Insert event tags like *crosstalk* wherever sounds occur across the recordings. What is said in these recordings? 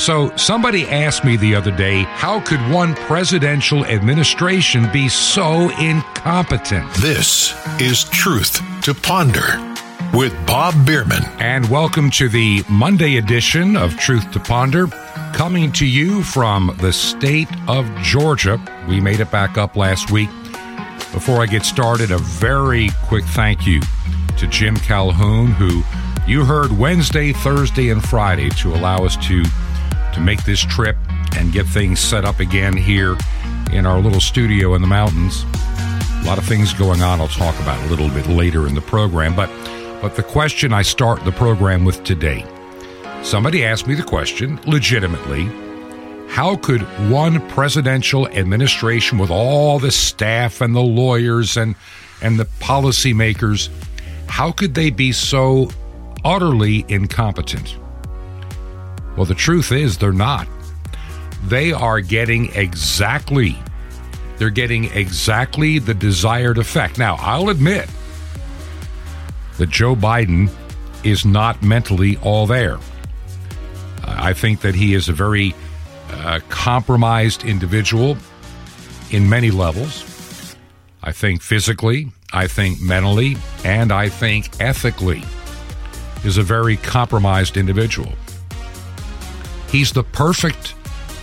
So, somebody asked me the other day, how could one presidential administration be so incompetent? This is Truth to Ponder with Bob Bierman. And welcome to the Monday edition of Truth to Ponder, coming to you from the state of Georgia. We made it back up last week. Before I get started, a very quick thank you to Jim Calhoun, who you heard Wednesday, Thursday, and Friday to allow us to to make this trip and get things set up again here in our little studio in the mountains. A lot of things going on I'll talk about a little bit later in the program, but but the question I start the program with today. Somebody asked me the question legitimately, how could one presidential administration with all the staff and the lawyers and and the policymakers how could they be so utterly incompetent? Well, the truth is they're not. They are getting exactly they're getting exactly the desired effect. Now, I'll admit that Joe Biden is not mentally all there. I think that he is a very uh, compromised individual in many levels. I think physically, I think mentally, and I think ethically is a very compromised individual. He's the perfect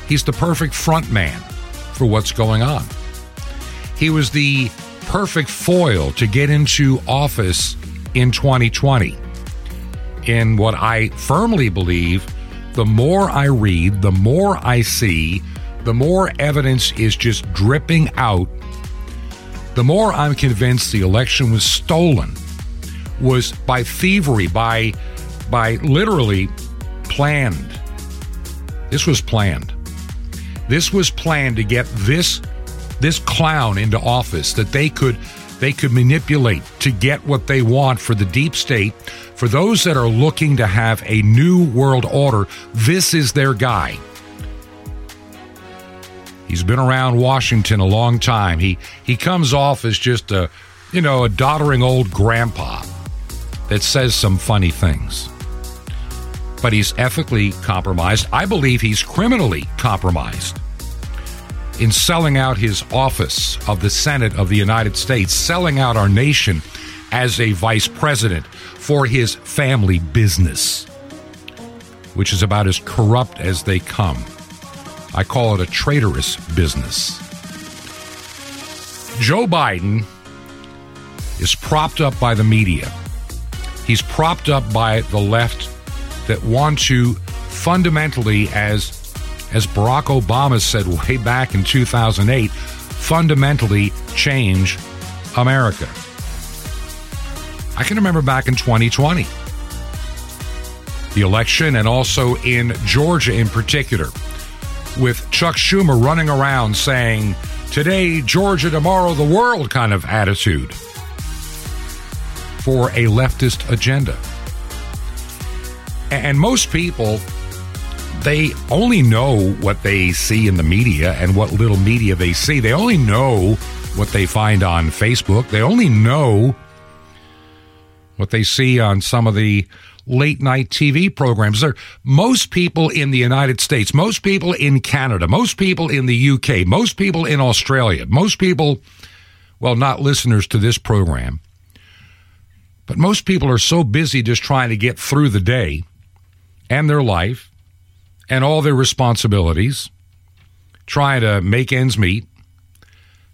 he's the perfect front man for what's going on. He was the perfect foil to get into office in 2020. In what I firmly believe, the more I read, the more I see, the more evidence is just dripping out, the more I'm convinced the election was stolen, was by thievery, by by literally planned this was planned. This was planned to get this this clown into office that they could they could manipulate to get what they want for the deep state. For those that are looking to have a new world order, this is their guy. He's been around Washington a long time. He he comes off as just a you know, a doddering old grandpa that says some funny things but he's ethically compromised. I believe he's criminally compromised in selling out his office of the Senate of the United States, selling out our nation as a vice president for his family business, which is about as corrupt as they come. I call it a traitorous business. Joe Biden is propped up by the media. He's propped up by the left that want to fundamentally, as as Barack Obama said way back in 2008, fundamentally change America. I can remember back in 2020, the election, and also in Georgia in particular, with Chuck Schumer running around saying, Today, Georgia, tomorrow, the world kind of attitude for a leftist agenda. And most people, they only know what they see in the media and what little media they see. They only know what they find on Facebook. They only know what they see on some of the late night TV programs. There, most people in the United States, most people in Canada, most people in the UK, most people in Australia, most people, well, not listeners to this program, but most people are so busy just trying to get through the day and their life and all their responsibilities, trying to make ends meet,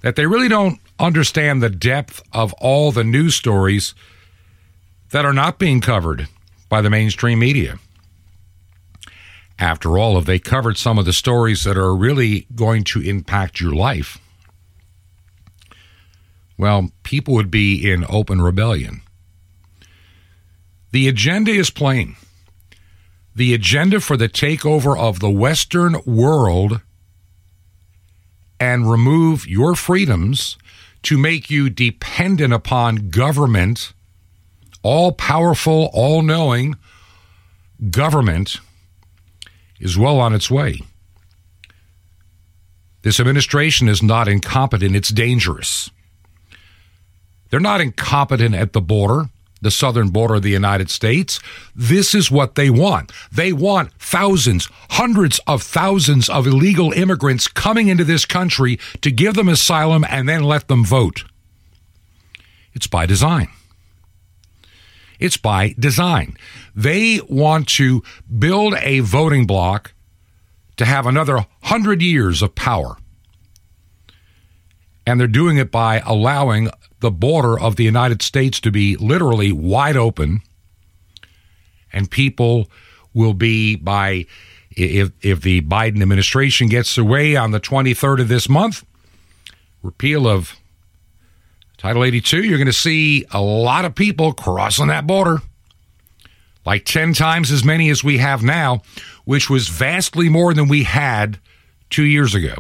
that they really don't understand the depth of all the news stories that are not being covered by the mainstream media. After all, if they covered some of the stories that are really going to impact your life, well, people would be in open rebellion. The agenda is plain the agenda for the takeover of the Western world and remove your freedoms to make you dependent upon government, all powerful, all knowing government, is well on its way. This administration is not incompetent, it's dangerous. They're not incompetent at the border. The southern border of the United States. This is what they want. They want thousands, hundreds of thousands of illegal immigrants coming into this country to give them asylum and then let them vote. It's by design. It's by design. They want to build a voting bloc to have another hundred years of power. And they're doing it by allowing the border of the United States to be literally wide open. And people will be by if if the Biden administration gets away on the 23rd of this month, repeal of Title 82, you're going to see a lot of people crossing that border. Like 10 times as many as we have now, which was vastly more than we had two years ago.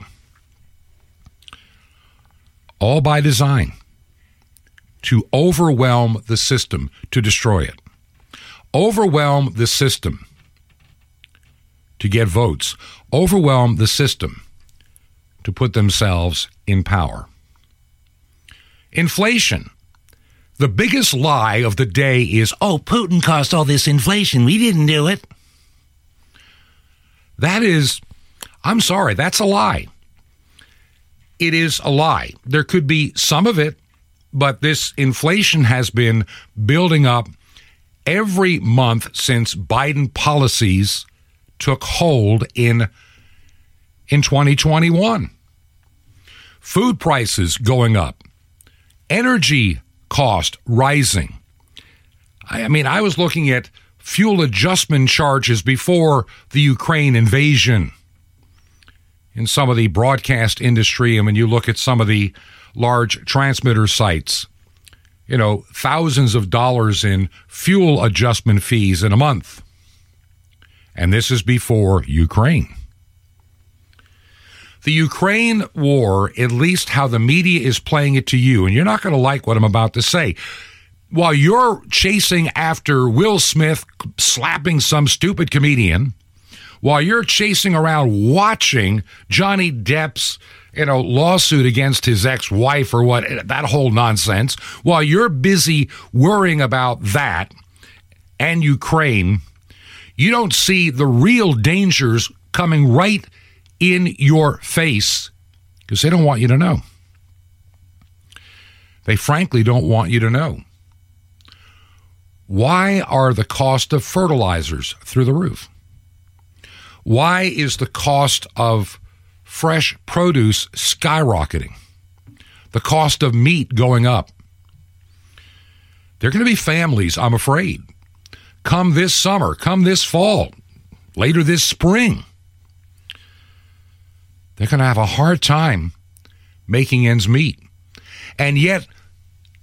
All by design to overwhelm the system, to destroy it. Overwhelm the system to get votes. Overwhelm the system to put themselves in power. Inflation. The biggest lie of the day is, oh, Putin caused all this inflation. We didn't do it. That is, I'm sorry, that's a lie. It is a lie. There could be some of it, but this inflation has been building up every month since Biden policies took hold in in 2021. Food prices going up energy cost rising. I mean, I was looking at fuel adjustment charges before the Ukraine invasion in some of the broadcast industry. And when you look at some of the large transmitter sites, you know, thousands of dollars in fuel adjustment fees in a month. And this is before Ukraine. The Ukraine war, at least how the media is playing it to you, and you're not going to like what I'm about to say. While you're chasing after Will Smith slapping some stupid comedian, while you're chasing around watching Johnny Depp's you know lawsuit against his ex-wife or what that whole nonsense, while you're busy worrying about that and Ukraine, you don't see the real dangers coming right in your face because they don't want you to know. They frankly don't want you to know. Why are the cost of fertilizers through the roof? Why is the cost of fresh produce skyrocketing? The cost of meat going up? There are going to be families, I'm afraid, come this summer, come this fall, later this spring they're going to have a hard time making ends meet. And yet,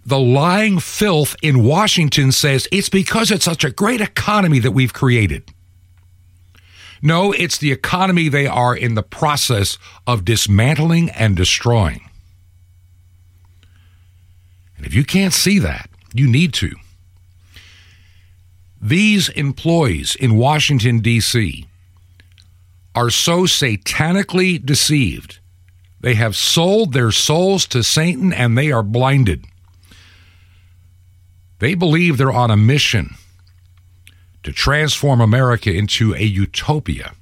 the lying filth in Washington says it's because it's such a great economy that we've created. No, it's the economy they are in the process of dismantling and destroying. And if you can't see that, you need to. These employees in Washington, D.C., are so satanically deceived. They have sold their souls to Satan and they are blinded. They believe they're on a mission to transform America into a utopia,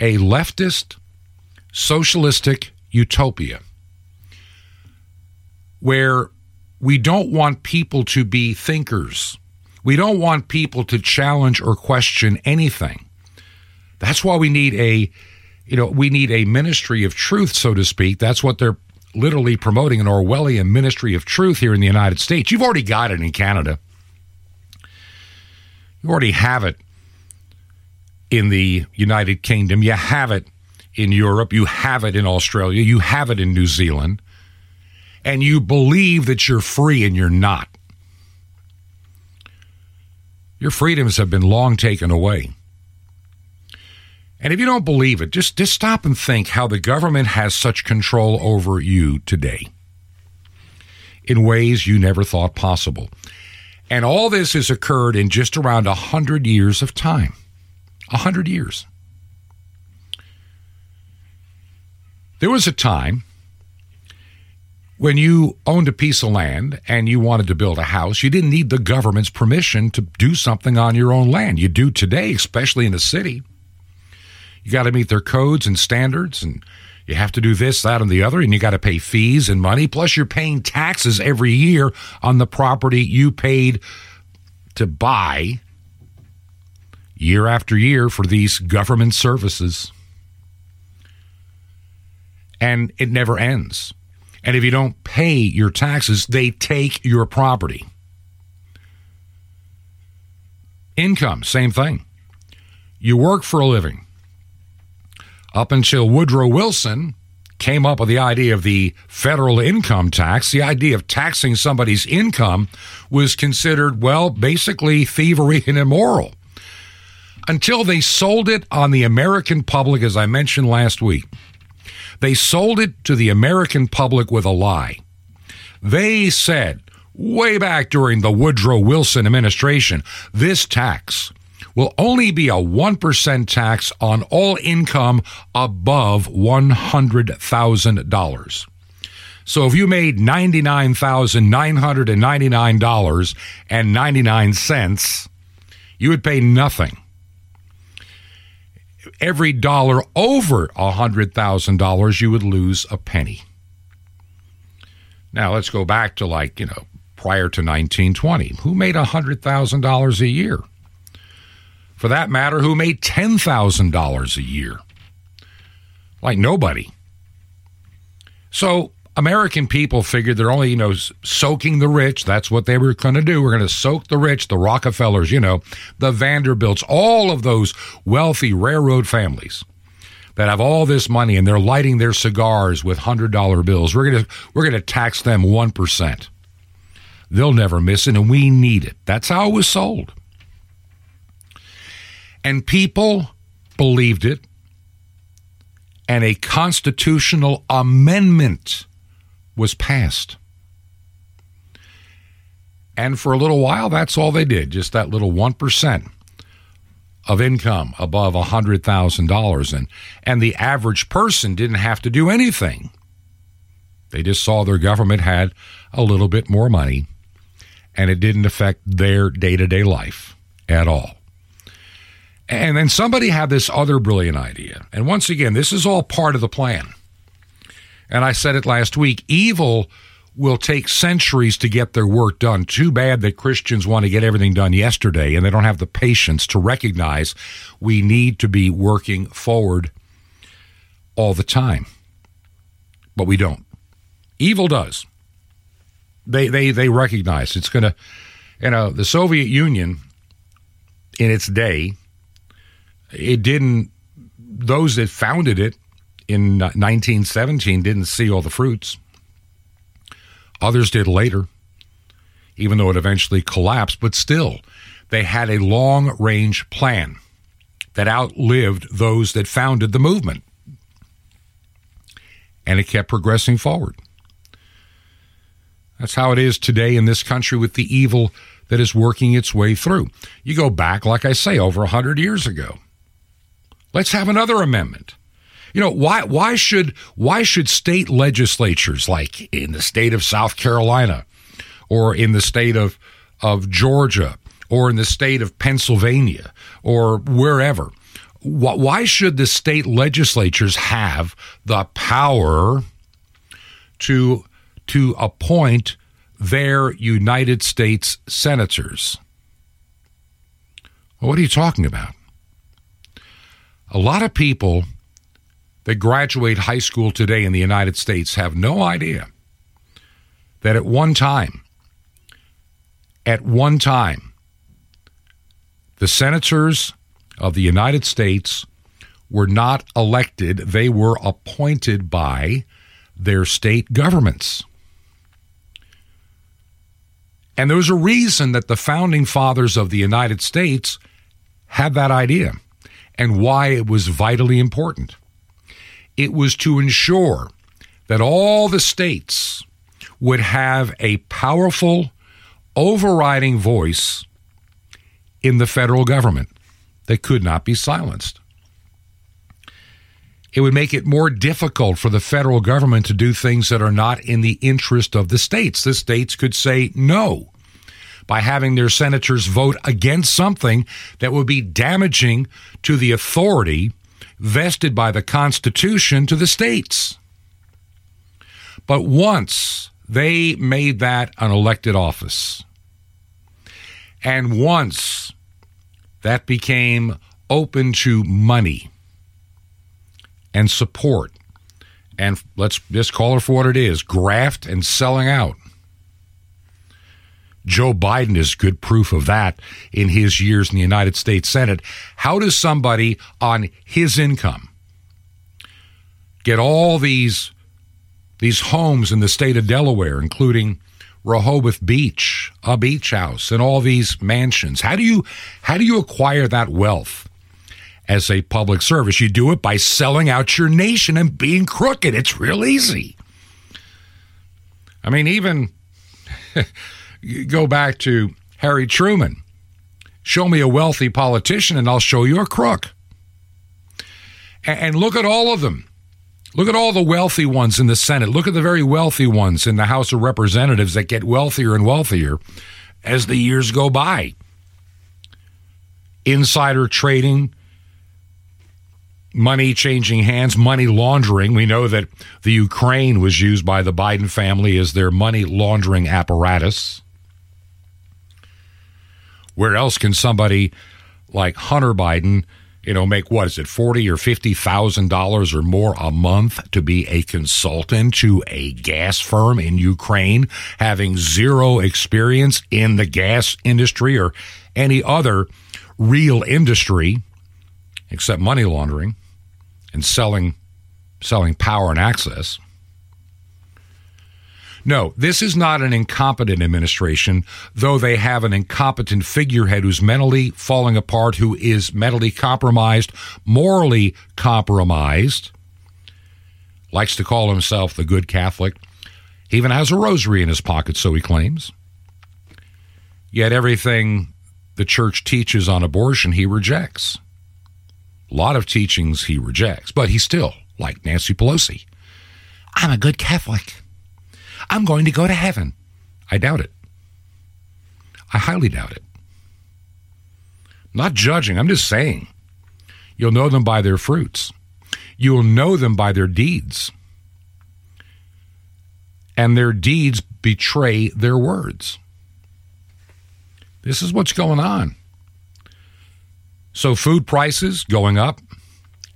a leftist, socialistic utopia, where we don't want people to be thinkers. We don't want people to challenge or question anything. That's why we need a, you know, we need a ministry of truth, so to speak. That's what they're literally promoting an Orwellian ministry of truth here in the United States. You've already got it in Canada. You already have it in the United Kingdom. You have it in Europe. You have it in Australia. You have it in New Zealand. And you believe that you're free and you're not. Your freedoms have been long taken away. And if you don't believe it, just, just stop and think how the government has such control over you today in ways you never thought possible. And all this has occurred in just around a hundred years of time. A hundred years. There was a time when you owned a piece of land and you wanted to build a house, you didn't need the government's permission to do something on your own land. You do today, especially in the city. You got to meet their codes and standards, and you have to do this, that, and the other, and you got to pay fees and money. Plus, you're paying taxes every year on the property you paid to buy year after year for these government services. And it never ends. And if you don't pay your taxes, they take your property. Income, same thing. You work for a living. Up until Woodrow Wilson came up with the idea of the federal income tax, the idea of taxing somebody's income was considered, well, basically thievery and immoral. Until they sold it on the American public, as I mentioned last week. They sold it to the American public with a lie. They said, way back during the Woodrow Wilson administration, this tax will only be a 1% tax on all income above $100,000. So if you made $99,999.99, you would pay nothing every dollar over $100,000, you would lose a penny. Now, let's go back to like, you know, prior to 1920. Who made $100,000 a year? For that matter, who made $10,000 a year? Like nobody. So American people figured they're only, you know, soaking the rich. That's what they were going to do. We're going to soak the rich, the Rockefellers, you know, the Vanderbilts, all of those wealthy railroad families that have all this money and they're lighting their cigars with $100 bills. We're going to we're going to tax them 1%. They'll never miss it and we need it. That's how it was sold. And people believed it. And a constitutional amendment was passed. And for a little while, that's all they did, just that little 1% of income above $100,000. And, and the average person didn't have to do anything. They just saw their government had a little bit more money, and it didn't affect their day to day life at all. And then somebody had this other brilliant idea. And once again, this is all part of the plan. And I said it last week evil will take centuries to get their work done. Too bad that Christians want to get everything done yesterday and they don't have the patience to recognize we need to be working forward all the time. But we don't. Evil does. They they they recognize it's going to you know, the Soviet Union in its day it didn't those that founded it in 1917 didn't see all the fruits. Others did later, even though it eventually collapsed, but still, they had a long range plan that outlived those that founded the movement. And it kept progressing forward. That's how it is today in this country with the evil that is working its way through. You go back, like I say, over 100 years ago. Let's have another amendment. You know, why why should why should state legislatures like in the state of South Carolina or in the state of of Georgia or in the state of Pennsylvania or wherever why should the state legislatures have the power to to appoint their United States senators? Well, what are you talking about? A lot of people that graduate high school today in the United States have no idea that at one time, at one time, the senators of the United States were not elected, they were appointed by their state governments. And there was a reason that the founding fathers of the United States had that idea and why it was vitally important. It was to ensure that all the states would have a powerful overriding voice in the federal government that could not be silenced. It would make it more difficult for the federal government to do things that are not in the interest of the states. The states could say no by having their senators vote against something that would be damaging to the authority vested by the Constitution to the states. But once they made that an elected office, and once that became open to money and support, and let's just call it for what it is graft and selling out. Joe Biden is good proof of that in his years in the United States Senate. How does somebody on his income get all these these homes in the state of Delaware, including Rehoboth Beach, a beach house, and all these mansions? How do you how do you acquire that wealth as a public service? You do it by selling out your nation and being crooked. It's real easy. I mean, even *laughs* go back to Harry Truman. Show me a wealthy politician and I'll show you a crook. And look at all of them. Look at all the wealthy ones in the Senate. Look at the very wealthy ones in the House of Representatives that get wealthier and wealthier as the years go by. Insider trading, money changing hands, money laundering. We know that the Ukraine was used by the Biden family as their money laundering apparatus. Where else can somebody like Hunter Biden, you know, make what is it, forty or fifty thousand dollars or more a month to be a consultant to a gas firm in Ukraine, having zero experience in the gas industry or any other real industry except money laundering and selling selling power and access. No, this is not an incompetent administration, though they have an incompetent figurehead who's mentally falling apart, who is mentally compromised, morally compromised, likes to call himself the good Catholic, he even has a rosary in his pocket, so he claims. Yet everything the church teaches on abortion, he rejects. A lot of teachings he rejects, but he's still like Nancy Pelosi. I'm a good Catholic. I'm going to go to heaven. I doubt it. I highly doubt it. I'm not judging, I'm just saying. You'll know them by their fruits. You will know them by their deeds. And their deeds betray their words. This is what's going on. So, food prices going up,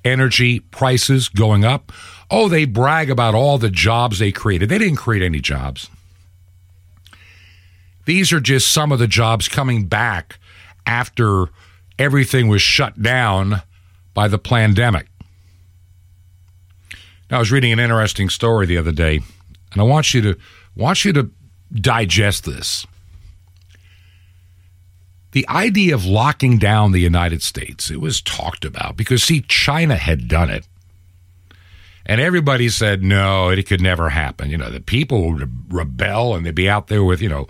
energy prices going up. Oh, they brag about all the jobs they created. They didn't create any jobs. These are just some of the jobs coming back after everything was shut down by the pandemic. Now, I was reading an interesting story the other day, and I want you to want you to digest this. The idea of locking down the United States, it was talked about because see China had done it. And everybody said, no, it could never happen. You know, the people would rebel and they'd be out there with, you know,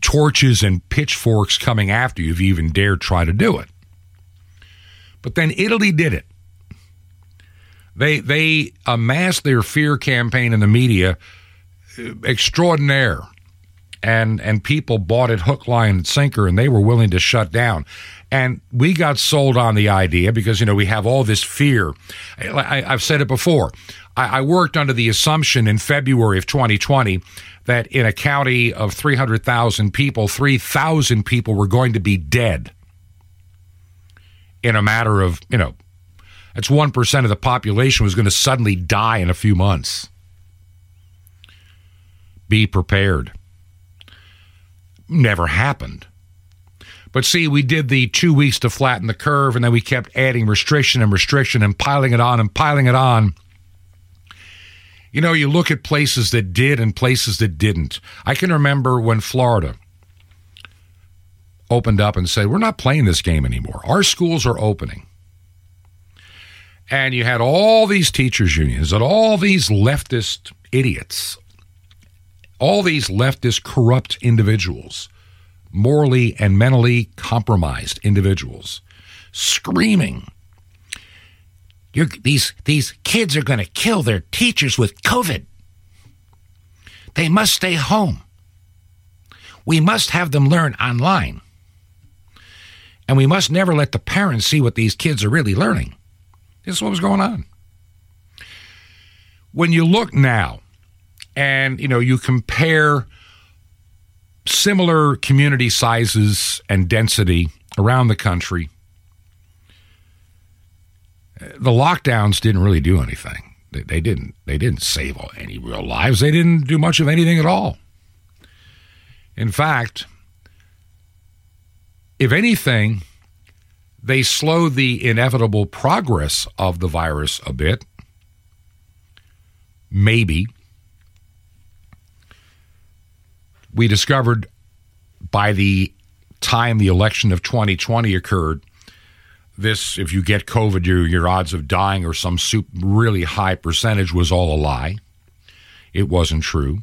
torches and pitchforks coming after you if you even dare try to do it. But then Italy did it. They they amassed their fear campaign in the media uh, extraordinaire. And and people bought it hook, line, and sinker, and they were willing to shut down. And we got sold on the idea because, you know, we have all this fear. I, have said it before. I, I worked under the assumption in February of 2020 that in a county of 300,000 people, 3,000 people were going to be dead in a matter of, you know, that's 1% of the population was going to suddenly die in a few months. Be prepared. Never happened. But see, we did the two weeks to flatten the curve, and then we kept adding restriction and restriction and piling it on and piling it on. You know, you look at places that did and places that didn't. I can remember when Florida opened up and said, We're not playing this game anymore. Our schools are opening. And you had all these teachers' unions and all these leftist idiots, all these leftist corrupt individuals morally and mentally compromised individuals screaming these, these kids are going to kill their teachers with COVID. They must stay home. We must have them learn online. And we must never let the parents see what these kids are really learning. This is what was going on. When you look now and you know you compare similar community sizes and density around the country, the lockdowns didn't really do anything. They, they didn't. They didn't save any real lives. They didn't do much of anything at all. In fact, if anything, they slowed the inevitable progress of the virus a bit. Maybe. We discovered by the time the election of 2020 occurred, this, if you get COVID, your, your odds of dying or some really high percentage was all a lie. It wasn't true.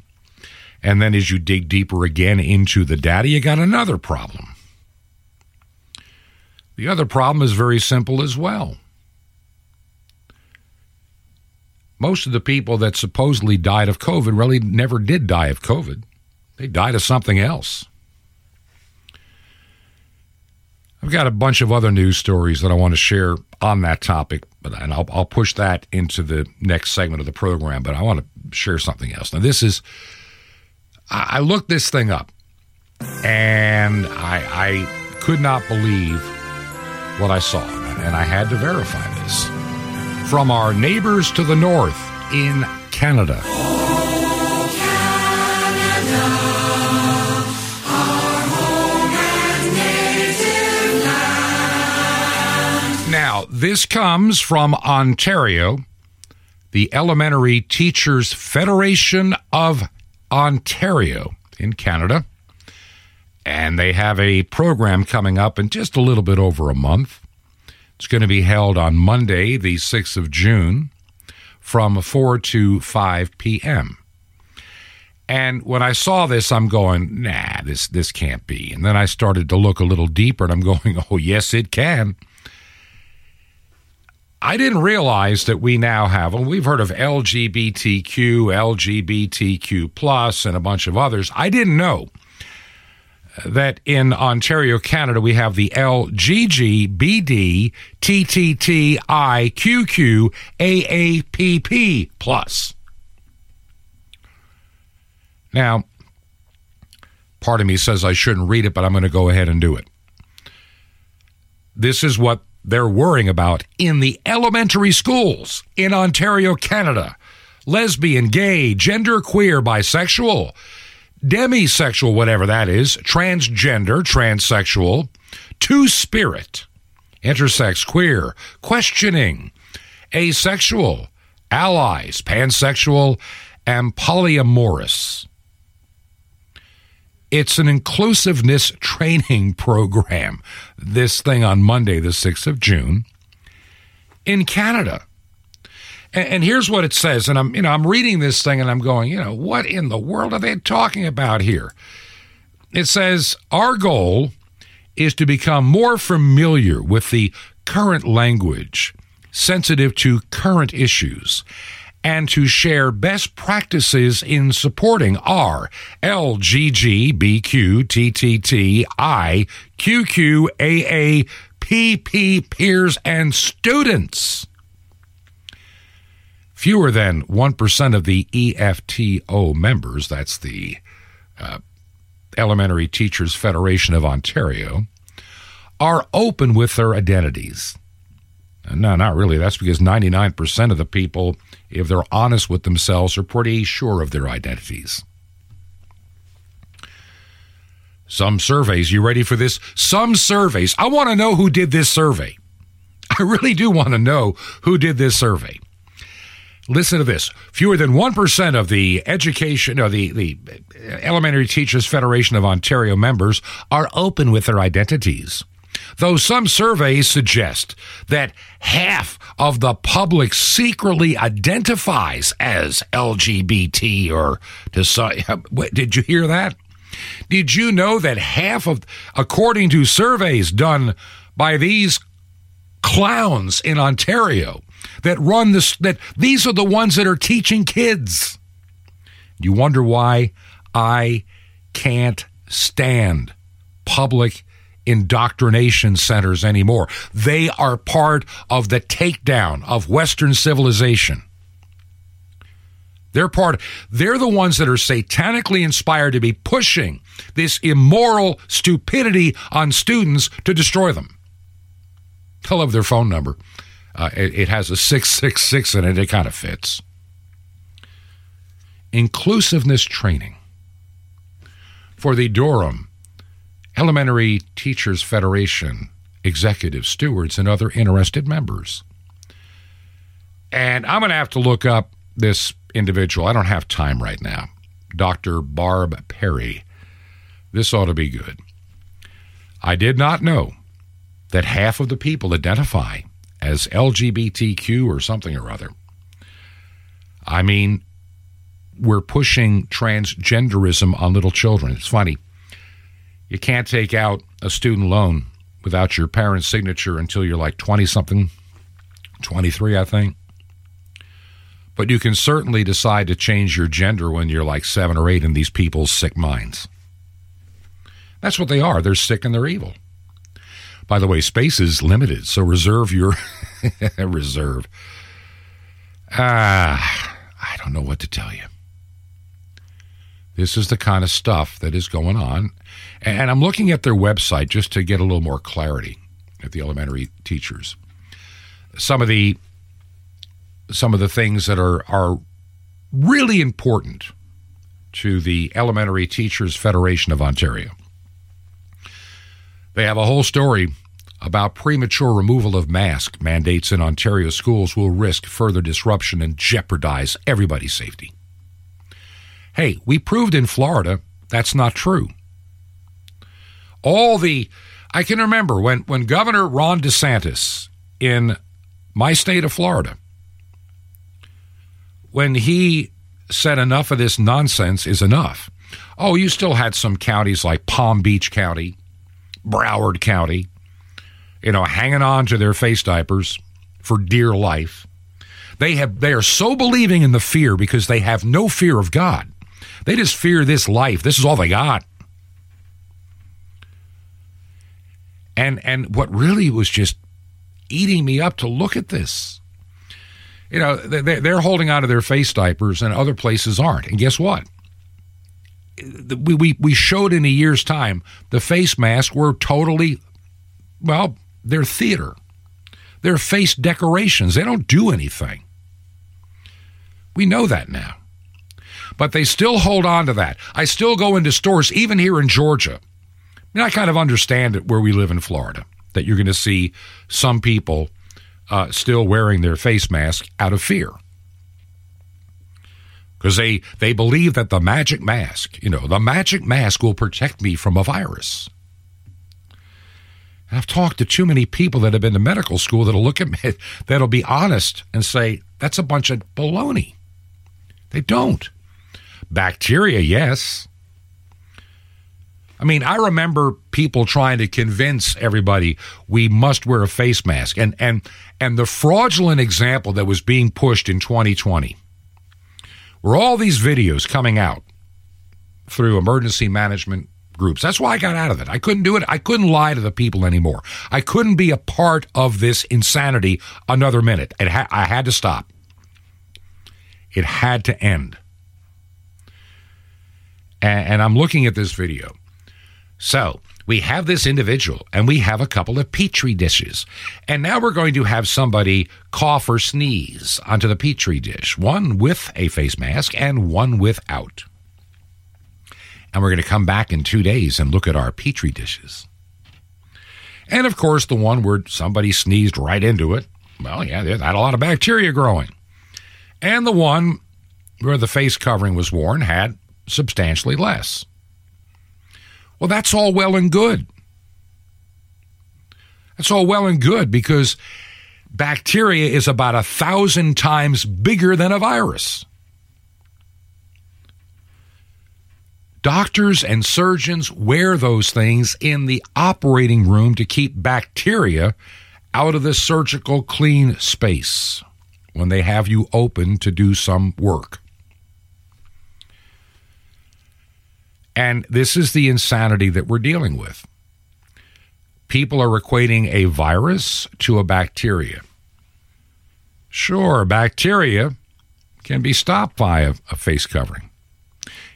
And then as you dig deeper again into the data, you got another problem. The other problem is very simple as well. Most of the people that supposedly died of COVID really never did die of COVID. They died of something else. I've got a bunch of other news stories that I want to share on that topic, but and I'll, I'll push that into the next segment of the program. But I want to share something else. Now, this is I, I looked this thing up, and I, I could not believe what I saw, and I had to verify this from our neighbors to the north in Canada. Oh, Now, this comes from Ontario, the Elementary Teachers Federation of Ontario in Canada. And they have a program coming up in just a little bit over a month. It's going to be held on Monday, the 6th of June, from 4 to 5 p.m. And when I saw this, I'm going, nah, this, this can't be. And then I started to look a little deeper and I'm *laughs* going, oh, yes, it can. I didn't realize that we now have, well, we've heard of LGBTQ, LGBTQ plus, and a bunch of others. I didn't know that in Ontario, Canada, we have the LGGBD, TTTIQQ, plus. Now, part of me says I shouldn't read it, but I'm going to go ahead and do it. This is what they're worrying about in the elementary schools in Ontario, Canada. Lesbian, gay, gender queer, bisexual, demisexual, whatever that is, transgender, transsexual, two spirit, intersex, queer, questioning, asexual, allies, pansexual, and polyamorous. It's an inclusiveness training *laughs* program. This thing on Monday, the 6th of June, in Canada. And, here's what it says. And I'm, you know, I'm reading this thing and I'm going, you know, what in the world are they talking about here? It says, our goal is to become more familiar with the current language sensitive to current issues and to share best practices in supporting our LGGBQTTTIQQAAPP peers and students. Fewer than 1% of the EFTO members, that's the uh, Elementary Teachers Federation of Ontario, are open with their identities. No, not really. That's because 99% of the people, if they're honest with themselves, are pretty sure of their identities. Some surveys, you ready for this? Some surveys. I want to know who did this survey. I really do want to know who did this survey. Listen to this. Fewer than 1% of the education or the, the Elementary Teachers Federation of Ontario members are open with their identities though some surveys suggest that half of the public secretly identifies as LGBT or to *laughs* did you hear that? Did you know that half of according to surveys done by these clowns in Ontario, that run this, that these are the ones that are teaching kids. You wonder why I can't stand public indoctrination centers anymore. They are part of the takedown of Western civilization. They're part, they're the ones that are satanically inspired to be pushing this immoral stupidity on students to destroy them. I love their phone number. Uh, it, it has a 666 in it. It kind of fits. Inclusiveness training for the Durham Elementary Teachers Federation executive stewards and other interested members. And I'm going to have to look up this individual. I don't have time right now. Dr. Barb Perry. This ought to be good. I did not know that half of the people identify as LGBTQ or something or other. I mean, we're pushing transgenderism on little children. It's funny. You can't take out a student loan without your parent's signature until you're like 20 something, 23, I think. But you can certainly decide to change your gender when you're like seven or eight in these people's sick minds. That's what they are. They're sick and they're evil. By the way, space is limited, so reserve your *laughs* reserve. Ah, I don't know what to tell you. This is the kind of stuff that is going on. And I'm looking at their website just to get a little more clarity at the elementary teachers. Some of the some of the things that are are really important to the Elementary Teachers Federation of Ontario. They have a whole story about premature removal of mask mandates in Ontario schools will risk further disruption and jeopardize everybody's safety. Hey, we proved in Florida that's not true. All the I can remember when when Governor Ron DeSantis in my state of Florida when he said enough of this nonsense is enough. Oh, you still had some counties like Palm Beach County, Broward County, you know, hanging on to their face diapers for dear life. They have they are so believing in the fear because they have no fear of God. They just fear this life. This is all they got. And and what really was just eating me up to look at this. You know, they're holding onto their face diapers and other places aren't. And guess what? We, we, we showed in a year's time the face masks were totally, well, they're theater. They're face decorations. They don't do anything. We know that now. But they still hold on to that. I still go into stores, even here in Georgia. I, mean, I kind of understand it where we live in Florida, that you're going to see some people uh, still wearing their face mask out of fear. Because they, they believe that the magic mask, you know, the magic mask will protect me from a virus. I've talked to too many people that have been to medical school that'll look at me, *laughs* that'll be honest and say, that's a bunch of baloney. They don't. Bacteria, yes. I mean, I remember people trying to convince everybody we must wear a face mask. And and and the fraudulent example that was being pushed in 2020 were all these videos coming out through emergency management groups. That's why I got out of it. I couldn't do it. I couldn't lie to the people anymore. I couldn't be a part of this insanity another minute. Ha- I had to stop. It had to end. And, and I'm looking at this video. So we have this individual and we have a couple of petri dishes. And now we're going to have somebody cough or sneeze onto the petri dish, one with a face mask and one without. And we're going to come back in two days and look at our petri dishes. And of course, the one where somebody sneezed right into it, well, yeah, there's not a lot of bacteria growing. And the one where the face covering was worn had substantially less. Well, that's all well and good. That's all well and good because bacteria is about a thousand times bigger than a virus. Doctors and surgeons wear those things in the operating room to keep bacteria out of the surgical clean space. when they have you open to do some work. And this is the insanity that we're dealing with. People are equating a virus to a bacteria. Sure, bacteria can be stopped by a, a face covering.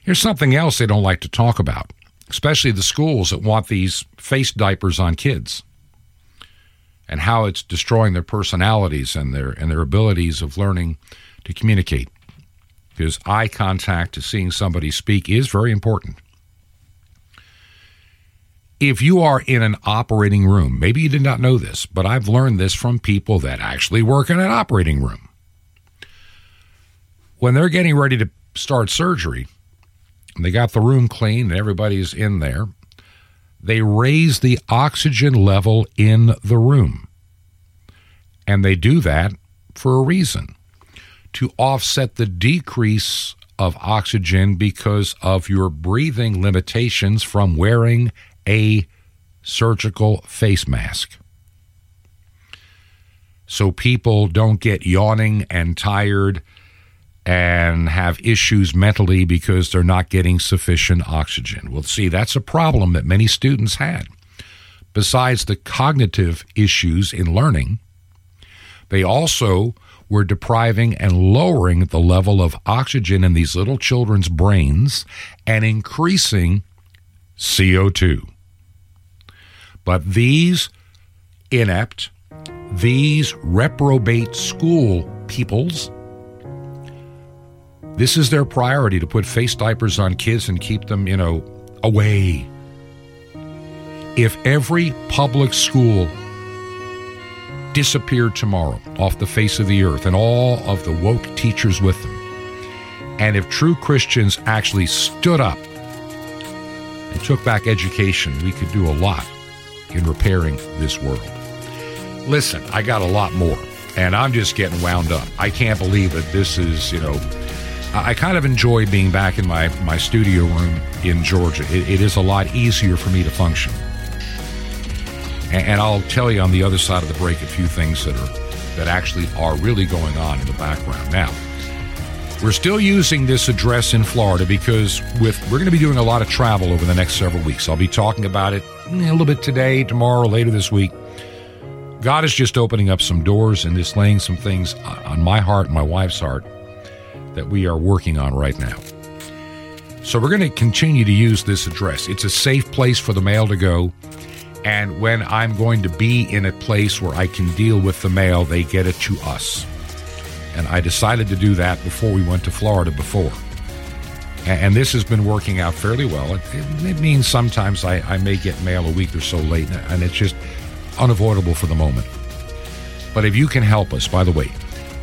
Here's something else they don't like to talk about, especially the schools that want these face diapers on kids and how it's destroying their personalities and their and their abilities of learning to communicate. Because eye contact to seeing somebody speak is very important. If you are in an operating room, maybe you did not know this, but I've learned this from people that actually work in an operating room. When they're getting ready to start surgery, they got the room clean and everybody's in there they raise the oxygen level in the room. And they do that for a reason to offset the decrease of oxygen because of your breathing limitations from wearing a surgical face mask. So people don't get yawning and tired and have issues mentally because they're not getting sufficient oxygen. Well, see, that's a problem that many students had. Besides the cognitive issues in learning, they also were depriving and lowering the level of oxygen in these little children's brains and increasing CO2. But these inept, these reprobate school peoples, this is their priority to put face diapers on kids and keep them, you know, away. If every public school disappeared tomorrow off the face of the earth and all of the woke teachers with them, and if true Christians actually stood up and took back education, we could do a lot in repairing this world. Listen, I got a lot more, and I'm just getting wound up. I can't believe that this is, you know, I kind of enjoy being back in my, my studio room in Georgia. It, it is a lot easier for me to function. And, and I'll tell you on the other side of the break a few things that are that actually are really going on in the background. Now, we're still using this address in Florida because with we're going to be doing a lot of travel over the next several weeks. I'll be talking about it eh, a little bit today, tomorrow, later this week. God is just opening up some doors and just laying some things on my heart and my wife's heart that we are working on right now. So we're going to continue to use this address. It's a safe place for the mail to go. And when I'm going to be in a place where I can deal with the mail, they get it to us. And I decided to do that before we went to Florida before. And this has been working out fairly well. It, it means sometimes I, I may get mail a week or so late, and it's just unavoidable for the moment. But if you can help us, by the way,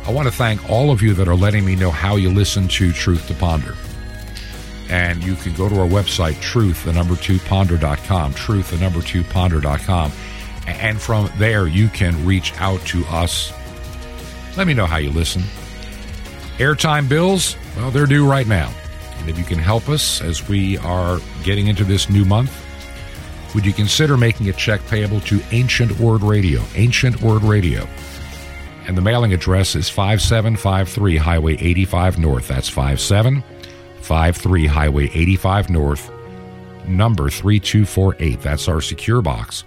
I want to thank all of you that are letting me know how you listen to Truth to Ponder. And you can go to our website, truth, the number two ponder.com, truth, the number two ponder.com. And from there, you can reach out to us. Let me know how you listen. Airtime bills, well, they're due right now. And if you can help us as we are getting into this new month, would you consider making a check payable to Ancient Word Radio? Ancient Word Radio and the mailing address is 5753 Highway 85 North. That's 5753 Highway 85 North, number 3248. That's our secure box.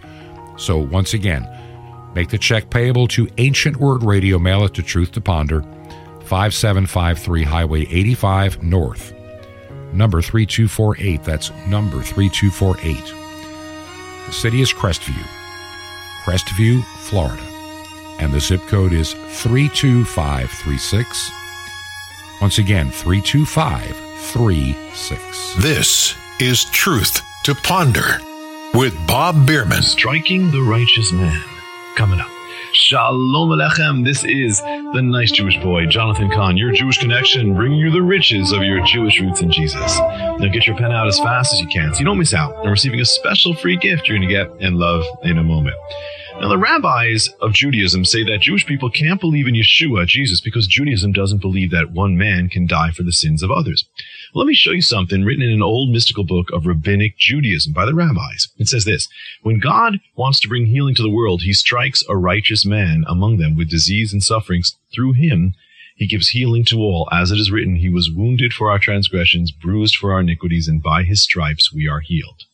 So, once again, make the check payable to Ancient Word Radio, mail it to Truth to Ponder, 5753 Highway 85 North, number 3248. That's number 3248. The city is Crestview, Crestview, Florida and the zip code is 32536. Once again, 32536. This is Truth to Ponder with Bob Bierman. Striking the Righteous Man. Coming up. Shalom Alechem. This is the nice Jewish boy, Jonathan Cahn, your Jewish connection, bringing you the riches of your Jewish roots in Jesus. Now get your pen out as fast as you can so you don't miss out on receiving a special free gift you're going to get in love in a moment. Now, the rabbis of Judaism say that Jewish people can't believe in Yeshua, Jesus, because Judaism doesn't believe that one man can die for the sins of others. Let me show you something written in an old mystical book of rabbinic Judaism by the rabbis. It says this When God wants to bring healing to the world, he strikes a righteous man among them with disease and sufferings. Through him, he gives healing to all. As it is written, He was wounded for our transgressions, bruised for our iniquities, and by His stripes we are healed.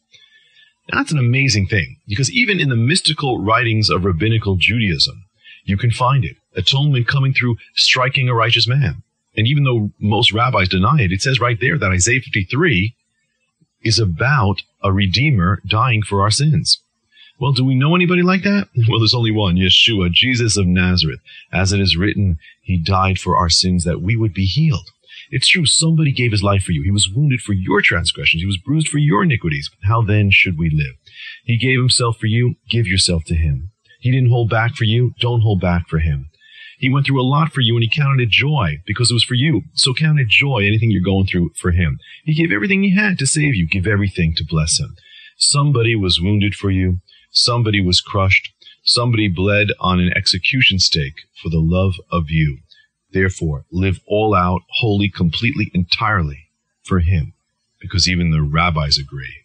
That's an amazing thing, because even in the mystical writings of rabbinical Judaism, you can find it. Atonement coming through striking a righteous man. And even though most rabbis deny it, it says right there that Isaiah 53 is about a redeemer dying for our sins. Well, do we know anybody like that? *laughs* Well, there's only one, Yeshua, Jesus of Nazareth. As it is written, he died for our sins that we would be healed. It's true, somebody gave his life for you. He was wounded for your transgressions. He was bruised for your iniquities. How then should we live? He gave himself for you. Give yourself to him. He didn't hold back for you. Don't hold back for him. He went through a lot for you and he counted it joy because it was for you. So count it joy, anything you're going through for him. He gave everything he had to save you. Give everything to bless him. Somebody was wounded for you. Somebody was crushed. Somebody bled on an execution stake for the love of you. Therefore, live all out, wholly, completely, entirely for him. Because even the rabbis agree.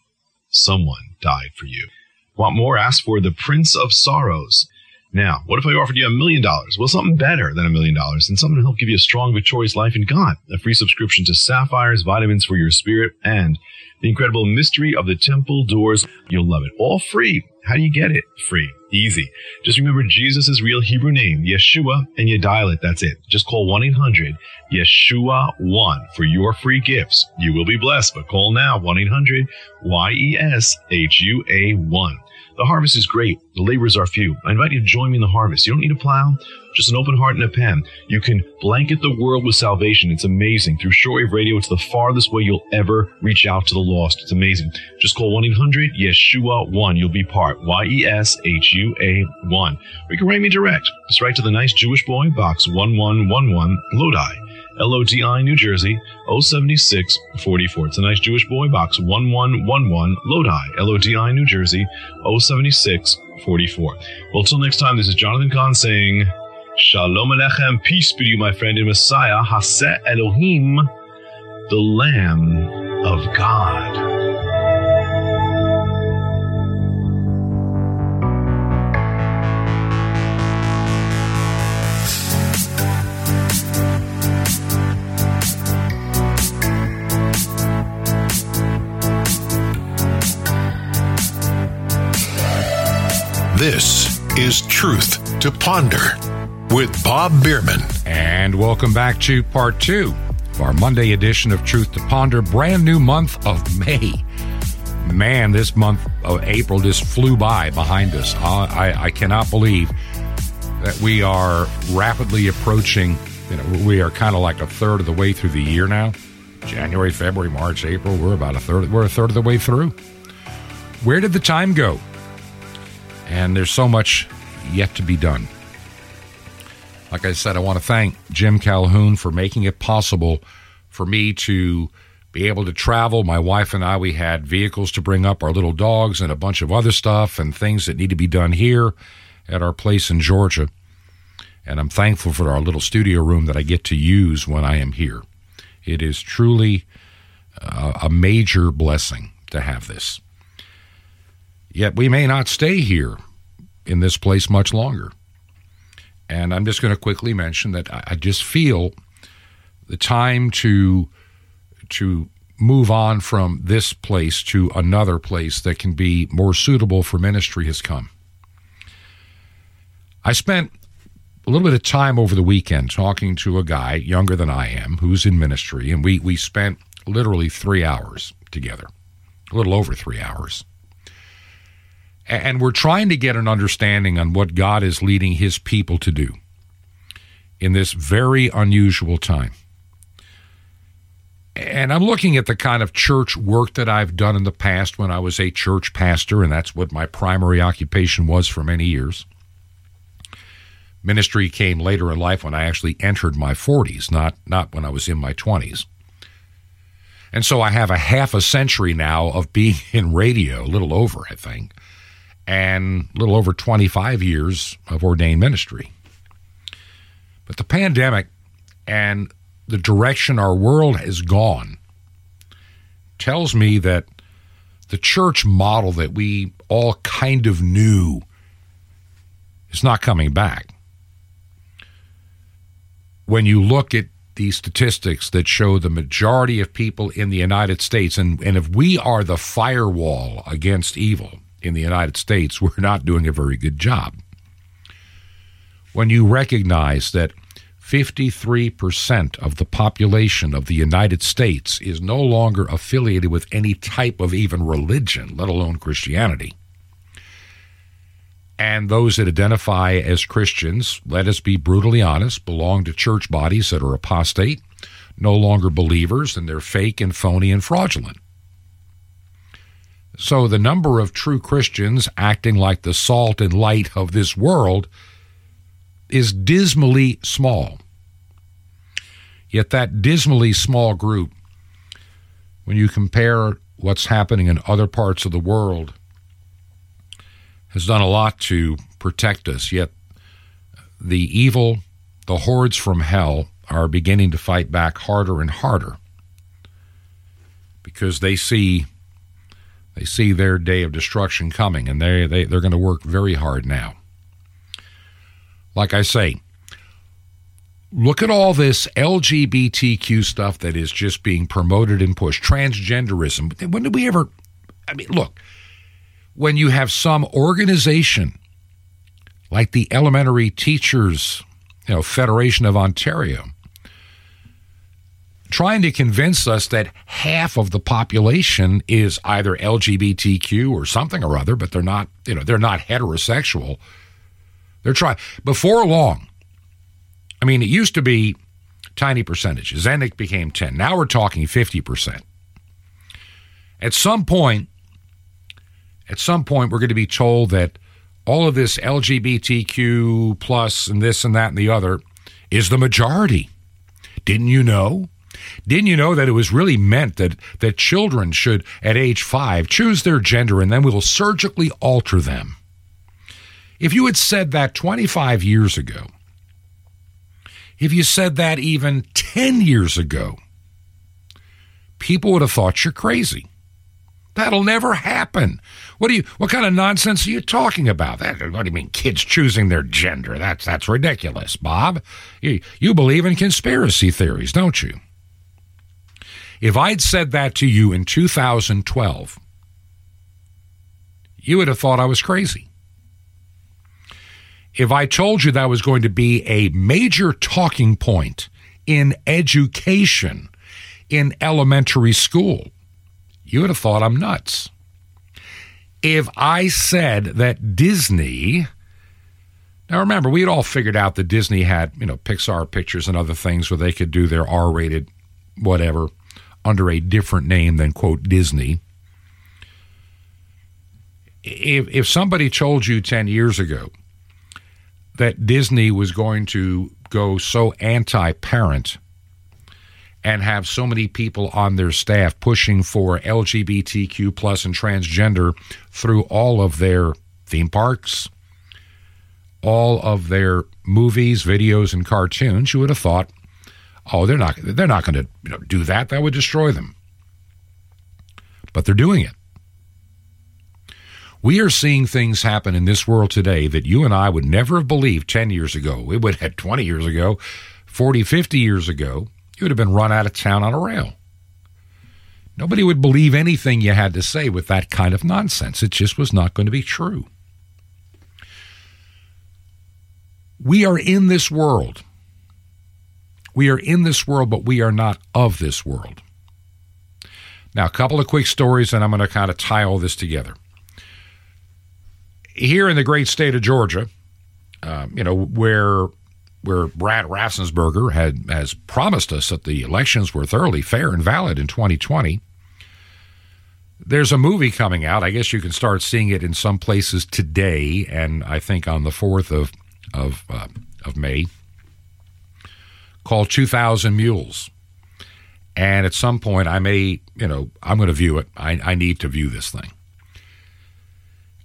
Someone died for you. Want more? Ask for the Prince of Sorrows. Now, what if I offered you a million dollars? Well, something better than a million dollars and something to help give you a strong, victorious life in God. A free subscription to Sapphires, vitamins for your spirit, and the incredible mystery of the temple doors. You'll love it. All free. How do you get it? Free. Easy. Just remember Jesus' real Hebrew name, Yeshua, and you dial it. That's it. Just call 1-800-YESHUA-1 for your free gifts. You will be blessed, but call now 1-800-Y-E-S-H-U-A-1. The harvest is great. The laborers are few. I invite you to join me in the harvest. You don't need a plow, just an open heart and a pen. You can blanket the world with salvation. It's amazing. Through shortwave radio, it's the farthest way you'll ever reach out to the lost. It's amazing. Just call 1-800-YESHUA-1. You'll be part. Y-E-S-H-U-A-1. Or you can write me direct. Just write to the nice Jewish boy, box 1111, Lodi. LODI, New Jersey, 07644. It's a nice Jewish boy, box 1111, Lodi, LODI, New Jersey, 07644. Well, till next time, this is Jonathan Cahn saying, Shalom Alechem, peace be to you, my friend in Messiah, Haseh Elohim, the Lamb of God. This is Truth to Ponder with Bob Bierman. And welcome back to part two of our Monday edition of Truth to Ponder. Brand new month of May. Man, this month of April just flew by behind us. I, I, I cannot believe that we are rapidly approaching, you know, we are kind of like a third of the way through the year now. January, February, March, April, we're about a third, we're a third of the way through. Where did the time go? and there's so much yet to be done. Like I said, I want to thank Jim Calhoun for making it possible for me to be able to travel. My wife and I, we had vehicles to bring up our little dogs and a bunch of other stuff and things that need to be done here at our place in Georgia. And I'm thankful for our little studio room that I get to use when I am here. It is truly uh, a major blessing to have this. Yet we may not stay here in this place much longer. And I'm just going to quickly mention that I just feel the time to to move on from this place to another place that can be more suitable for ministry has come. I spent a little bit of time over the weekend talking to a guy younger than I am who's in ministry, and we, we spent literally three hours together, a little over three hours. And we're trying to get an understanding on what God is leading his people to do in this very unusual time. And I'm looking at the kind of church work that I've done in the past when I was a church pastor, and that's what my primary occupation was for many years. Ministry came later in life when I actually entered my 40s, not, not when I was in my 20s. And so I have a half a century now of being *laughs* in radio, a little over, I think and a little over 25 years of ordained ministry. But the pandemic and the direction our world has gone tells me that the church model that we all kind of knew is not coming back. When you look at these statistics that show the majority of people in the United States, and, and if we are the firewall against evil in the United States, *laughs* we're not doing a very good job. When you recognize that 53% of the population of the United States is no longer affiliated with any type of even religion, let alone Christianity. And those that identify as Christians, let us be brutally honest, belong to church bodies that are apostate, no longer believers, and they're fake and phony and fraudulent. So the number of true Christians acting like the salt and light of this world is dismally small. Yet that dismally small group, when you compare what's happening in other parts of the world, has done a lot to protect us. Yet the evil, the hordes from hell, are beginning to fight back harder and harder because they see they see their day of destruction coming and they, they, they're going to work very hard now like I say, look at all this LGBTQ stuff that is just being promoted and pushed, transgenderism. When did we ever? I mean, look, when you have some organization like the Elementary Teachers you know, Federation of Ontario trying to convince us that half of the population is either LGBTQ or something or other, but they're not, you know, they're not heterosexual they're trying. Before long, I mean, it used to be tiny percentages. Then it became 10. Now we're talking 50%. At some point, at some point, we're going to be told that all of this LGBTQ plus and this and that and the other is the majority. Didn't you know? Didn't you know that it was really meant that, that children should, at age five, choose their gender and then we'll surgically alter them? If you had said that 25 years ago, if you said that even 10 years ago, people would have thought you're crazy. That'll never happen. What do you what kind of nonsense are you talking about? That what do you mean kids choosing their gender? That's that's ridiculous, Bob. You you believe in conspiracy theories, don't you? If I'd said that to you in 2012, you would have thought I was crazy if I told you that was going to be a major talking point in education in elementary school, you would have thought I'm nuts. If I said that Disney, now remember, we had all figured out that Disney had, you know, Pixar pictures and other things where they could do their R rated whatever under a different name than, quote, Disney. If, if somebody told you 10 years ago that Disney was going to go so anti parent and have so many people on their staff pushing for LGBTQ plus and transgender through all of their theme parks, all of their movies, videos, and cartoons, you would have thought, oh, they're not they're not going to you know, do that. That would destroy them. But they're doing it. We are seeing things happen in this world today that you and I would never have believed 10 years ago. We would have 20 years ago, 40, 50 years ago. You would have been run out of town on a rail. Nobody would believe anything you had to say with that kind of nonsense. It just was not going to be true. We are in this world. We are in this world, but we are not of this world. Now, a couple of quick stories, and I'm going to kind of tie all this together here in the great state of Georgia, uh, you know, where where Brad Raffensperger had has promised us that the elections were thoroughly fair and valid in 2020. There's a movie coming out. I guess you can start seeing it in some places today, and I think on the fourth of of uh, of May, called 2,000 Mules. And at some point, I may, you know, I'm going to view it. I, I need to view this thing.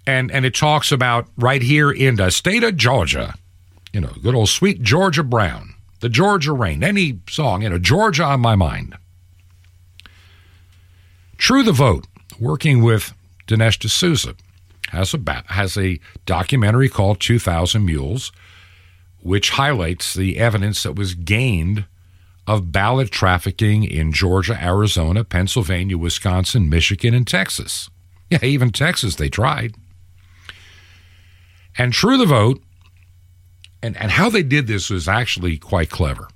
and and it talks about right here in the state of Georgia, you know, good old sweet Georgia Brown, the Georgia Rain, any song, you know, Georgia on my mind. True the Vote, working with Dinesh D'Souza, has a has a documentary called 2000 Mules which highlights the evidence that was gained of ballot trafficking in Georgia, Arizona, Pennsylvania, Wisconsin, Michigan, and Texas. Yeah, even Texas, they tried. And True the Vote, and, and how they did this was actually quite clever.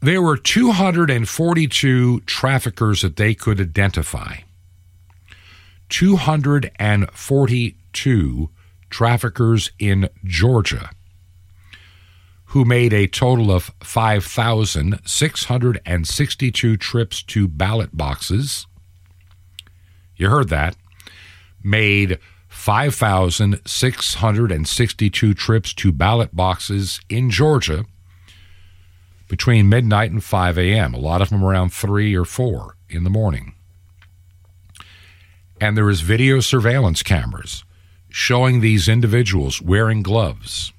There were 242 traffickers that they could identify. 242 traffickers in Georgia who made a total of 5,662 trips to ballot boxes. You heard that. Made 5,662 trips to ballot boxes in Georgia between midnight and 5 a.m., a lot of them around 3 or 4 in the morning. And there is video surveillance cameras showing these individuals wearing gloves,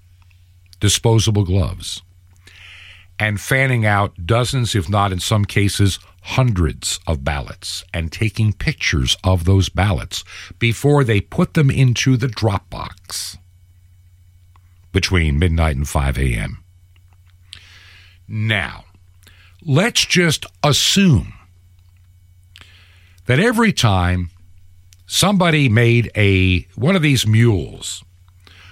disposable gloves, and fanning out dozens, if not in some cases, hundreds of ballots and taking pictures of those ballots before they put them into the drop box between midnight and 5 a.m. Now, let's just assume that every time somebody made a one of these mules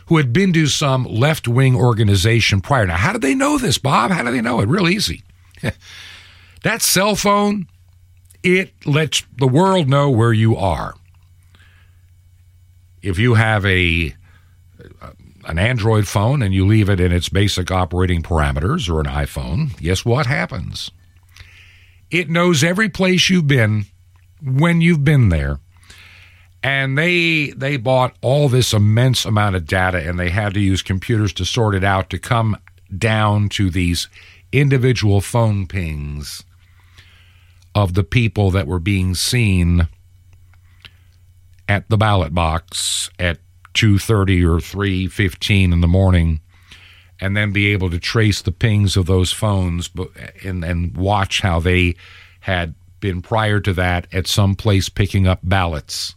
who had been to some left wing organization prior. Now, how did they know this, Bob? How do they know it? Real easy. *laughs* that cell phone, it lets the world know where you are. If you have a an Android phone and you leave it in its basic operating parameters or an iPhone, guess what happens? It knows every place you've been when you've been there and they they bought all this immense amount of data and they had to use computers to sort it out to come down to these individual phone pings of the people that were being seen at the ballot box at 2:30 or 3:15 in the morning and then be able to trace the pings of those phones and and watch how they had been prior to that at some place picking up ballots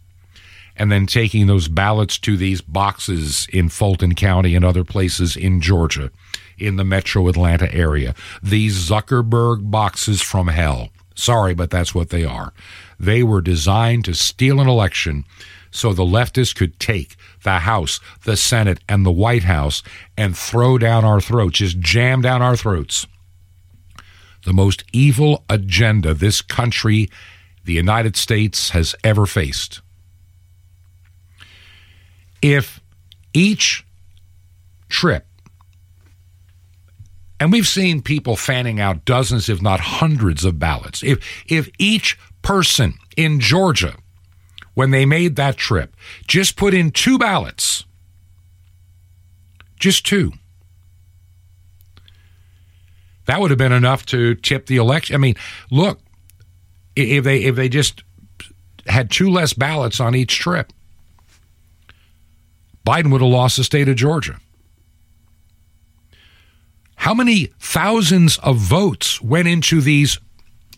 and then taking those ballots to these boxes in Fulton County and other places in Georgia, in the metro Atlanta area. These Zuckerberg boxes from hell. Sorry, but that's what they are. They were designed to steal an election so the leftists could take the House, the Senate, and the White House and throw down our throats, just jam down our throats. The most evil agenda this country, the United States, has ever faced if each trip, and we've seen people fanning out dozens, if not hundreds, of ballots, if, if each person in Georgia, when they made that trip, just put in two ballots, just two, that would have been enough to tip the election. I mean, look, if they if they just had two less ballots on each trip, Biden would have lost the state of Georgia. How many thousands of votes went into these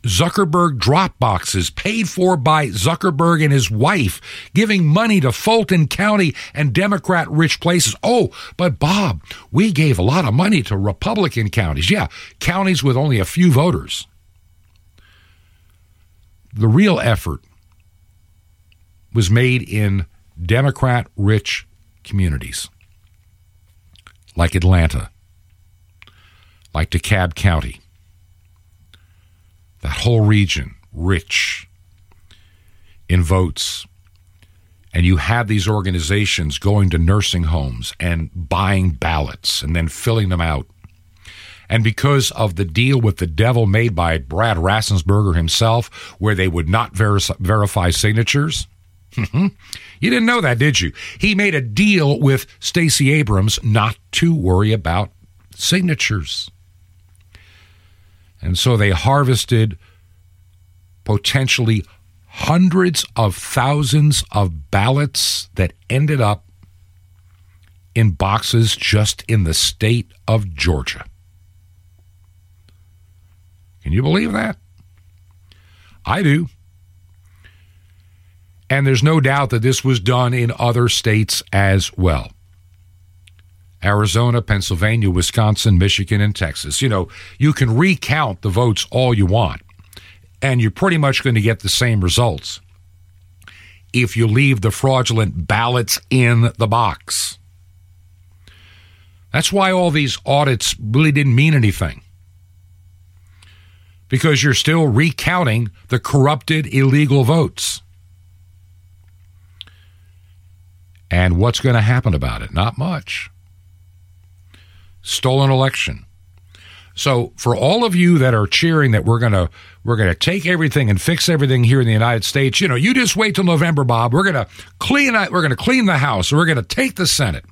Zuckerberg drop boxes paid for by Zuckerberg and his wife, giving money to Fulton County and Democrat rich places. Oh, but Bob, we gave a lot of money to Republican counties. Yeah, counties with only a few voters. The real effort was made in Democrat rich communities like Atlanta, like DeKalb County, that whole region rich in votes. And you have these organizations going to nursing homes and buying ballots and then filling them out. And because of the deal with the devil made by Brad Raffensperger himself, where they would not ver- verify signatures, Mm-hmm. You didn't know that, did you? He made a deal with Stacey Abrams not to worry about signatures. And so they harvested potentially hundreds of thousands of ballots that ended up in boxes just in the state of Georgia. Can you believe that? I do. And there's no doubt that this was done in other states as well. Arizona, Pennsylvania, Wisconsin, Michigan, and Texas. You know, you can recount the votes all you want, and you're pretty much going to get the same results if you leave the fraudulent ballots in the box. That's why all these audits really didn't mean anything. Because you're still recounting the corrupted illegal votes. And what's going to happen about it? Not much stolen election. So for all of you that are cheering that we're going to we're to take everything and fix everything here in the United States, you know, you just wait till November, Bob. We're going to clean we're to clean the house. We're going to take the Senate.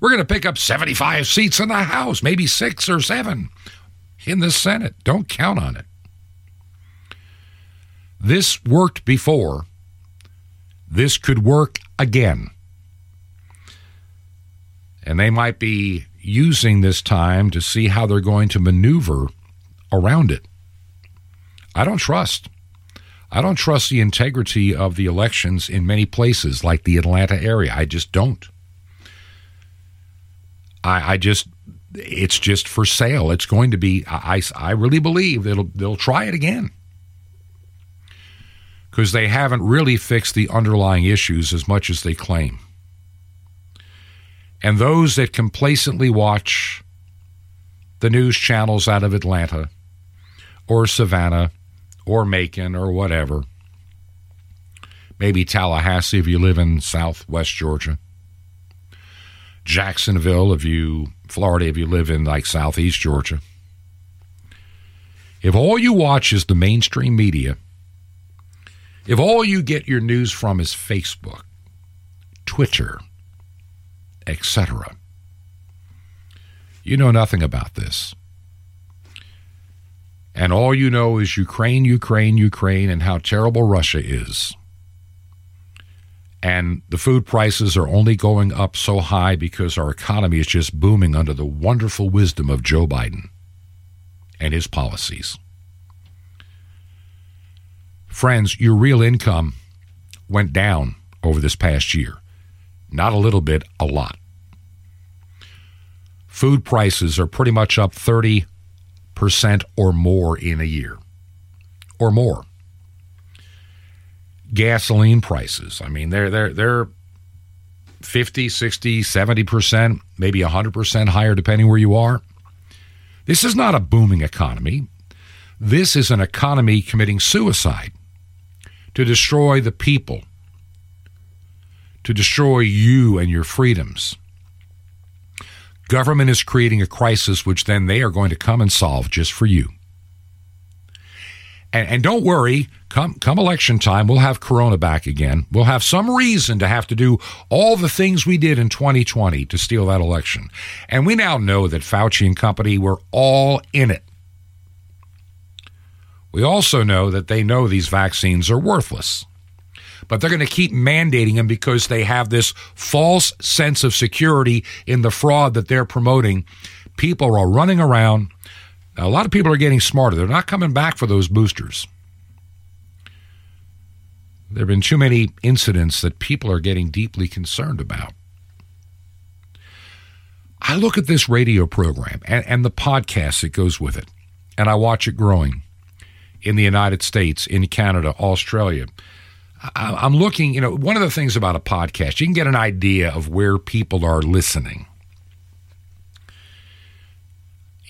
We're going to pick up 75 seats in the House, maybe 6 or 7 in the Senate. Don't count on it. This worked before. This could work again. And they might be using this time to see how they're going to maneuver around it. I don't trust. I don't trust the integrity of the elections in many places like the Atlanta area. I just don't. I, I just, it's just for sale. It's going to be, I, I really believe they'll, they'll try it again because they haven't really fixed the underlying issues as much as they claim. And those that complacently watch the news channels out of Atlanta or Savannah or Macon or whatever, maybe Tallahassee if you live in southwest Georgia, Jacksonville if you, Florida if you live in like southeast Georgia. If all you watch is the mainstream media, if all you get your news from is Facebook, Twitter, etc. You know nothing about this. And all you know is Ukraine, Ukraine, Ukraine, and how terrible Russia is. And the food prices are only going up so high because our economy is just booming under the wonderful wisdom of Joe Biden and his policies. Friends, your real income went down over this past year. Not a little bit, a lot. Food prices are pretty much up 30% or more in a year, or more. Gasoline prices, I mean, they're, they're, they're 50, 60, 70%, maybe 100% higher depending where you are. This is not a booming economy. This is an economy committing suicide to destroy the people to destroy you and your freedoms. Government is creating a crisis which then they are going to come and solve just for you. And, and, don't worry, come come election time, we'll have Corona back again. We'll have some reason to have to do all the things we did in 2020 to steal that election. And we now know that Fauci and company were all in it. We also know that they know these vaccines are worthless but they're going to keep mandating them because they have this false sense of security in the fraud that they're promoting. People are running around. Now, a lot of people are getting smarter. They're not coming back for those boosters. There have been too many incidents that people are getting deeply concerned about. I look at this radio program and, and the podcast that goes with it, and I watch it growing in the United States, in Canada, Australia, I'm looking, you know, one of the things about a podcast, you can get an idea of where people are listening.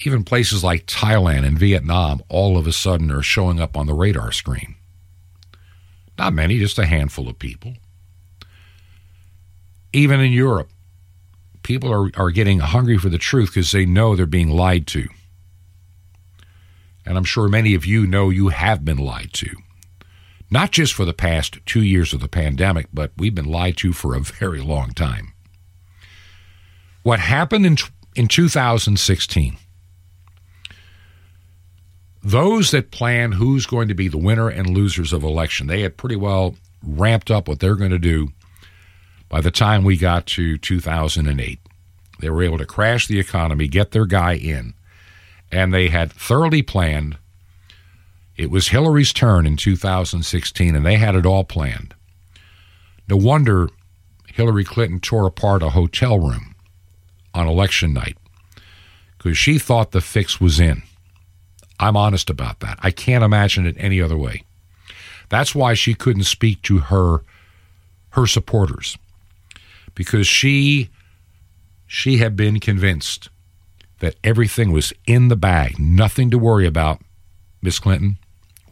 Even places like Thailand and Vietnam all of a sudden are showing up on the radar screen. Not many, just a handful of people. Even in Europe, people are, are getting hungry for the truth because they know they're being lied to. And I'm sure many of you know you have been lied to not just for the past two years of the pandemic, but we've been lied to for a very long time. What happened in, in 2016, those that plan who's going to be the winner and losers of election, they had pretty well ramped up what they're going to do by the time we got to 2008. They were able to crash the economy, get their guy in, and they had thoroughly planned. It was Hillary's turn in 2016, and they had it all planned. No wonder Hillary Clinton tore apart a hotel room on election night because she thought the fix was in. I'm honest about that. I can't imagine it any other way. That's why she couldn't speak to her her supporters because she she had been convinced that everything was in the bag, nothing to worry about, Miss Clinton.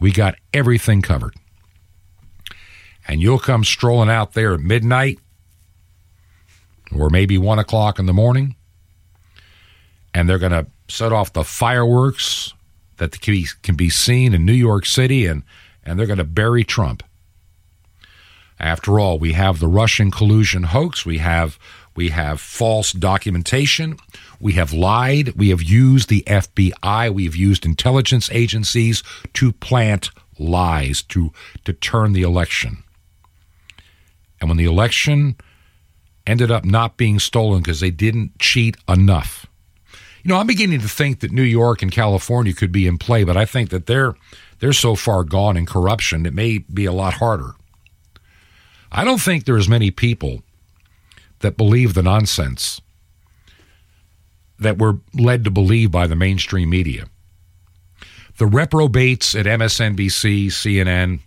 We got everything covered. And you'll come strolling out there at midnight or maybe one o'clock in the morning, and they're going to set off the fireworks that can be, can be seen in New York City, and, and they're going to bury Trump. After all, we have the Russian collusion hoax. We have we have false documentation. We have lied. We have used the FBI. We have used intelligence agencies to plant lies to to turn the election. And when the election ended up not being stolen because they didn't cheat enough. You know, I'm beginning to think that New York and California could be in play, but I think that they're they're so far gone in corruption it may be a lot harder. I don't think there are as many people that believe the nonsense that we're led to believe by the mainstream media. The reprobates at MSNBC, CNN,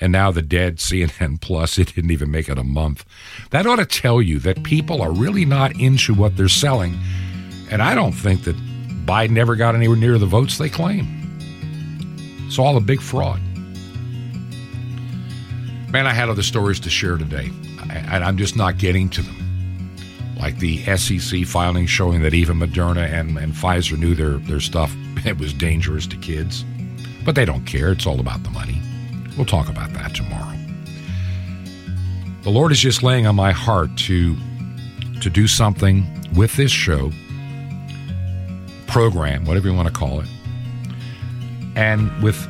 and now the dead CNN Plus, *laughs* it didn't even make it a month. That ought to tell you that people are really not into what they're selling. And I don't think that Biden ever got anywhere near the votes they claim. It's all a big fraud. Man, I had other stories to share today, and I'm just not getting to them. Like the SEC filing showing that even Moderna and, and Pfizer knew their, their stuff *laughs* it was dangerous to kids. But they don't care. It's all about the money. We'll talk about that tomorrow. The Lord is just laying on my heart to to do something with this show, program, whatever you want to call it, and with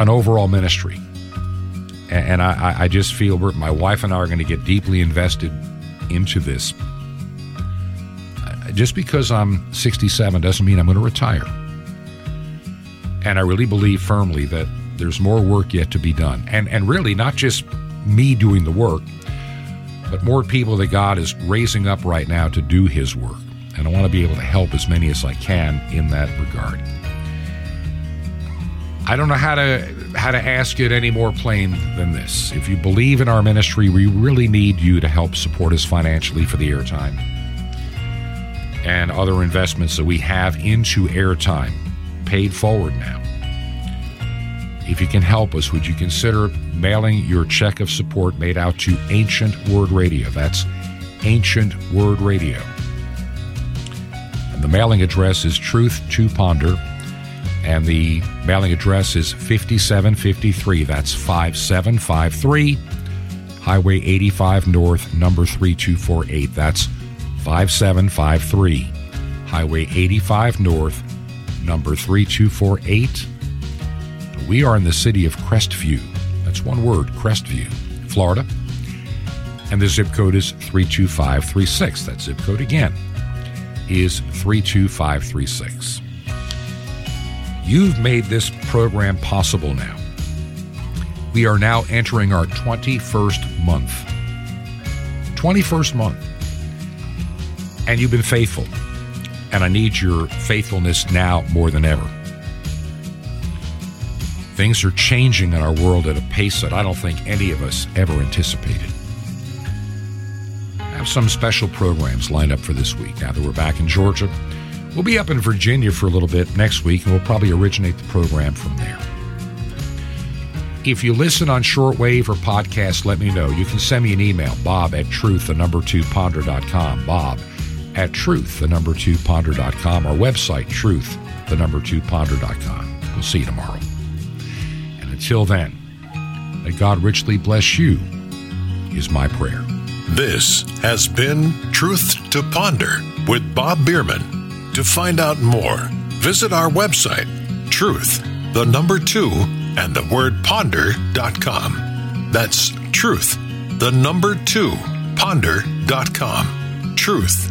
an overall ministry and I, I just feel my wife and I are going to get deeply invested into this. Just because I'm 67 doesn't mean I'm going to retire. And I really believe firmly that there's more work yet to be done. And, and really, not just me doing the work, but more people that God is raising up right now to do His work. And I want to be able to help as many as I can in that regard. I don't know how to how to ask it any more plain than this. If you believe in our ministry, we really need you to help support us financially for the airtime and other investments that we have into airtime paid forward now. If you can help us, would you consider mailing your check of support made out to Ancient Word Radio? That's Ancient Word Radio. And the mailing address is Truth to Ponder and the mailing address is 5753. That's 5753, Highway 85 North, number 3248. That's 5753, Highway 85 North, number 3248. We are in the city of Crestview. That's one word, Crestview, Florida. And the zip code is 32536. That zip code again is 32536. You've made this program possible now. We are now entering our 21st month. 21st month. And you've been faithful. And I need your faithfulness now more than ever. Things are changing in our world at a pace that I don't think any of us ever anticipated. I have some special programs lined up for this week now that we're back in Georgia. We'll be up in Virginia for a little bit next week, and we'll probably originate the program from there. If you listen on shortwave or podcast, let me know. You can send me an email, bob at truth, the number two ponder.com, bob at truth, the number two ponder.com, our website, truth, the number two ponder.com. We'll see you tomorrow. And until then, may God richly bless you, is my prayer. This has been Truth to Ponder with Bob Bierman. To find out more, visit our website, truth the number two, and the word ponder.com. That's truth, the number two, ponder.com. Truth